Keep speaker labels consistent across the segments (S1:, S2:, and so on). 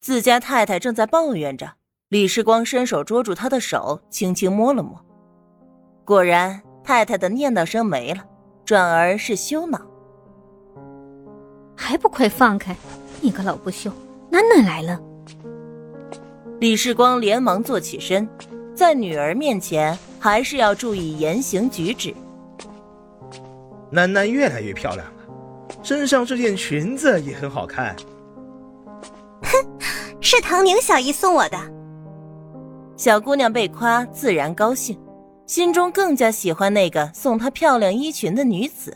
S1: 自家太太正在抱怨着，李世光伸手捉住她的手，轻轻摸了摸。果然，太太的念叨声没了，转而是羞恼。
S2: 还不快放开！你个老不羞，囡囡来了。
S1: 李世光连忙坐起身，在女儿面前还是要注意言行举止。
S3: 楠楠越来越漂亮了，身上这件裙子也很好看。
S4: 哼，是唐宁小姨送我的。
S1: 小姑娘被夸，自然高兴，心中更加喜欢那个送她漂亮衣裙的女子，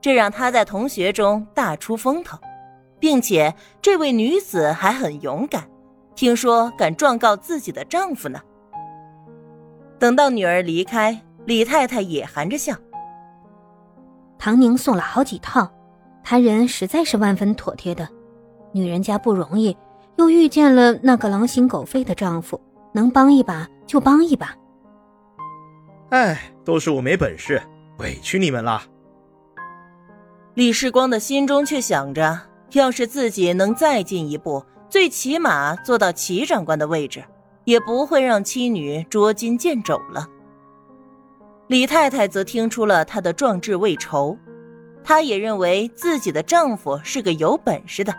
S1: 这让她在同学中大出风头，并且这位女子还很勇敢，听说敢状告自己的丈夫呢。等到女儿离开，李太太也含着笑。
S2: 唐宁送了好几套，他人实在是万分妥帖的。女人家不容易，又遇见了那个狼心狗肺的丈夫，能帮一把就帮一把。
S3: 哎，都是我没本事，委屈你们了。
S1: 李世光的心中却想着，要是自己能再进一步，最起码做到齐长官的位置，也不会让妻女捉襟见肘了。李太太则听出了他的壮志未酬，她也认为自己的丈夫是个有本事的，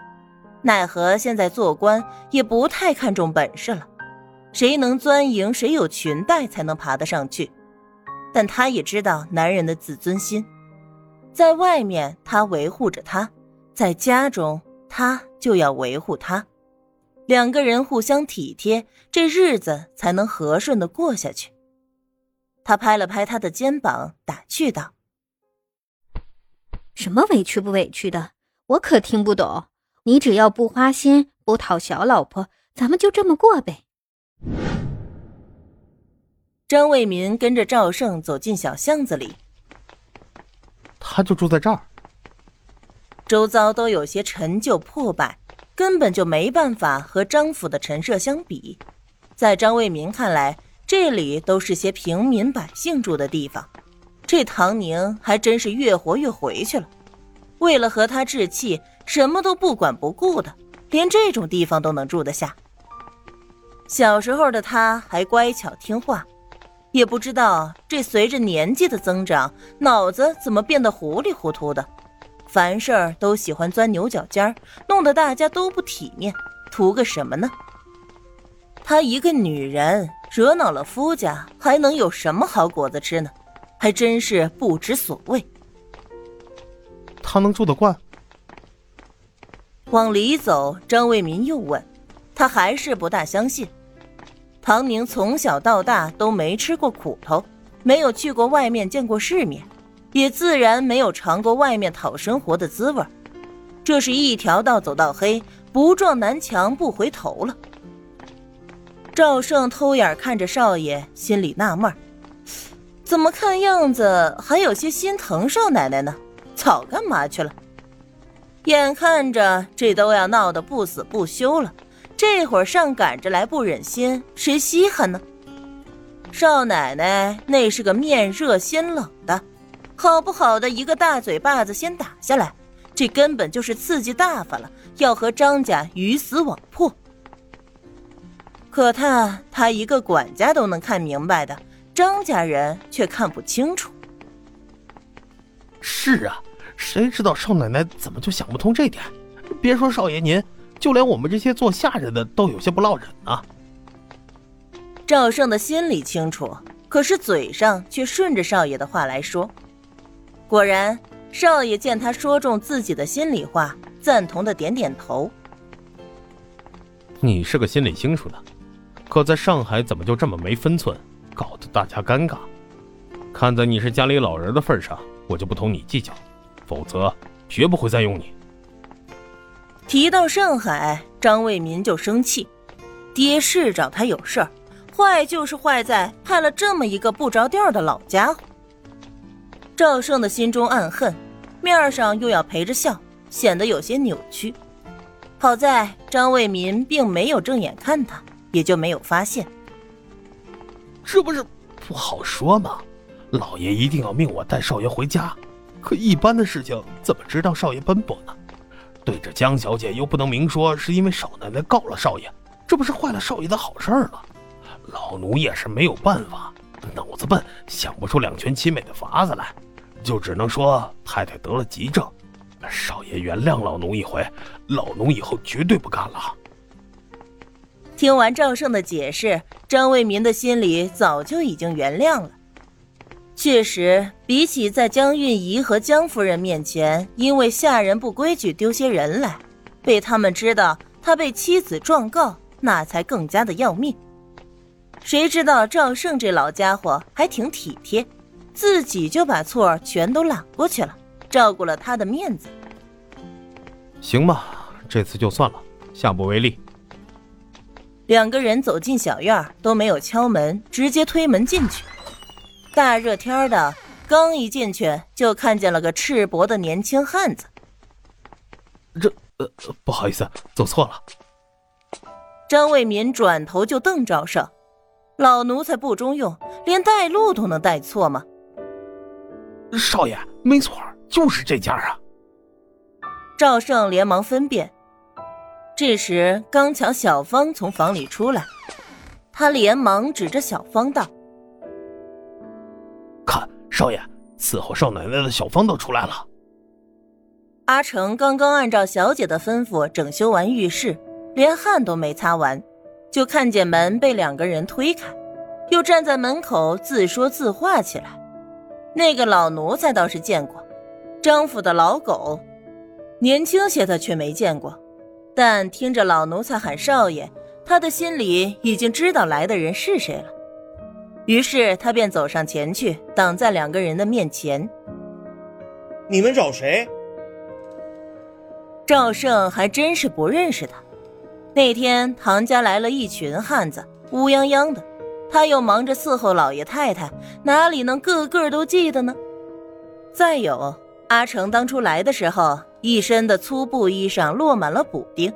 S1: 奈何现在做官也不太看重本事了，谁能钻营，谁有裙带才能爬得上去。但她也知道男人的自尊心，在外面他维护着她，在家中他就要维护他，两个人互相体贴，这日子才能和顺的过下去。他拍了拍他的肩膀，打趣道：“
S2: 什么委屈不委屈的，我可听不懂。你只要不花心，不讨小老婆，咱们就这么过呗。”
S1: 张卫民跟着赵胜走进小巷子里，
S5: 他就住在这儿。
S1: 周遭都有些陈旧破败，根本就没办法和张府的陈设相比。在张卫民看来，这里都是些平民百姓住的地方，这唐宁还真是越活越回去了。为了和他置气，什么都不管不顾的，连这种地方都能住得下。小时候的他还乖巧听话，也不知道这随着年纪的增长，脑子怎么变得糊里糊涂的，凡事都喜欢钻牛角尖弄得大家都不体面，图个什么呢？她一个女人。惹恼了夫家，还能有什么好果子吃呢？还真是不知所谓。
S5: 他能住得惯？
S1: 往里走，张卫民又问，他还是不大相信。唐宁从小到大都没吃过苦头，没有去过外面见过世面，也自然没有尝过外面讨生活的滋味。这是一条道走到黑，不撞南墙不回头了。赵胜偷眼看着少爷，心里纳闷怎么看样子还有些心疼少奶奶呢？早干嘛去了？眼看着这都要闹得不死不休了，这会儿上赶着来不忍心，谁稀罕呢？少奶奶那是个面热心冷的，好不好的一个大嘴巴子先打下来，这根本就是刺激大发了，要和张家鱼死网破。可他他一个管家都能看明白的，张家人却看不清楚。
S5: 是啊，谁知道少奶奶怎么就想不通这点？别说少爷您，就连我们这些做下人的都有些不落忍呢。
S1: 赵胜的心里清楚，可是嘴上却顺着少爷的话来说。果然，少爷见他说中自己的心里话，赞同的点点头。
S5: 你是个心里清楚的。可在上海怎么就这么没分寸，搞得大家尴尬？看在你是家里老人的份上，我就不同你计较，否则绝不会再用你。
S1: 提到上海，张卫民就生气，爹是找他有事儿，坏就是坏在派了这么一个不着调的老家伙。赵胜的心中暗恨，面上又要陪着笑，显得有些扭曲。好在张卫民并没有正眼看他。也就没有发现，
S5: 这不是不好说吗？老爷一定要命我带少爷回家，可一般的事情怎么知道少爷奔波呢？对着江小姐又不能明说是因为少奶奶告了少爷，这不是坏了少爷的好事儿了。老奴也是没有办法，脑子笨，想不出两全其美的法子来，就只能说太太得了急症。少爷原谅老奴一回，老奴以后绝对不干了。
S1: 听完赵胜的解释，张卫民的心里早就已经原谅了。确实，比起在江韵仪和江夫人面前因为下人不规矩丢些人来，被他们知道他被妻子状告，那才更加的要命。谁知道赵胜这老家伙还挺体贴，自己就把错全都揽过去了，照顾了他的面子。
S5: 行吧，这次就算了，下不为例。
S1: 两个人走进小院都没有敲门，直接推门进去。大热天的，刚一进去就看见了个赤膊的年轻汉子。
S5: 这呃，不好意思，走错了。
S1: 张卫民转头就瞪赵胜，老奴才不中用，连带路都能带错吗？
S5: 少爷，没错，就是这家啊。
S1: 赵胜连忙分辨。这时刚巧小芳从房里出来，他连忙指着小芳道。
S5: 少爷伺候少奶奶的小芳都出来了。
S1: 阿成刚刚按照小姐的吩咐整修完浴室，连汗都没擦完，就看见门被两个人推开，又站在门口自说自话起来。那个老奴才倒是见过，张府的老狗，年轻些的却没见过，但听着老奴才喊少爷，他的心里已经知道来的人是谁了。于是他便走上前去，挡在两个人的面前。
S3: 你们找谁？
S1: 赵胜还真是不认识他。那天唐家来了一群汉子，乌泱泱的，他又忙着伺候老爷太太，哪里能个个都记得呢？再有，阿成当初来的时候，一身的粗布衣裳落满了补丁，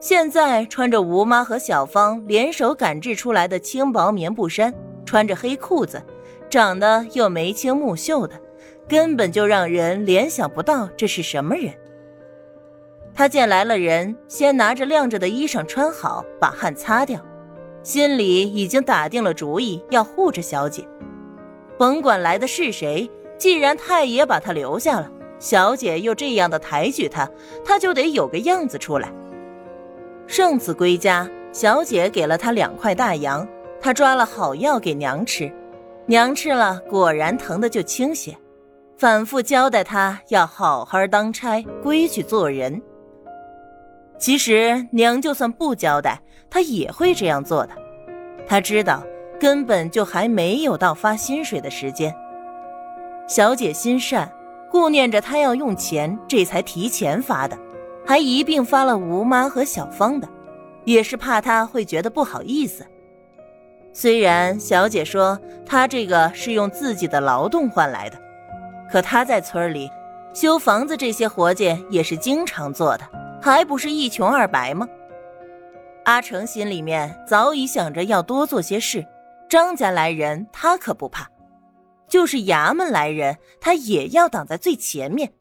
S1: 现在穿着吴妈和小芳联手赶制出来的轻薄棉布衫。穿着黑裤子，长得又眉清目秀的，根本就让人联想不到这是什么人。他见来了人，先拿着晾着的衣裳穿好，把汗擦掉，心里已经打定了主意要护着小姐。甭管来的是谁，既然太爷把他留下了，小姐又这样的抬举他，他就得有个样子出来。圣子归家，小姐给了他两块大洋。他抓了好药给娘吃，娘吃了果然疼的就轻些，反复交代他要好好当差，规矩做人。其实娘就算不交代，他也会这样做的。他知道根本就还没有到发薪水的时间。小姐心善，顾念着他要用钱，这才提前发的，还一并发了吴妈和小芳的，也是怕他会觉得不好意思。虽然小姐说她这个是用自己的劳动换来的，可她在村里修房子这些活计也是经常做的，还不是一穷二白吗？阿成心里面早已想着要多做些事，张家来人他可不怕，就是衙门来人他也要挡在最前面。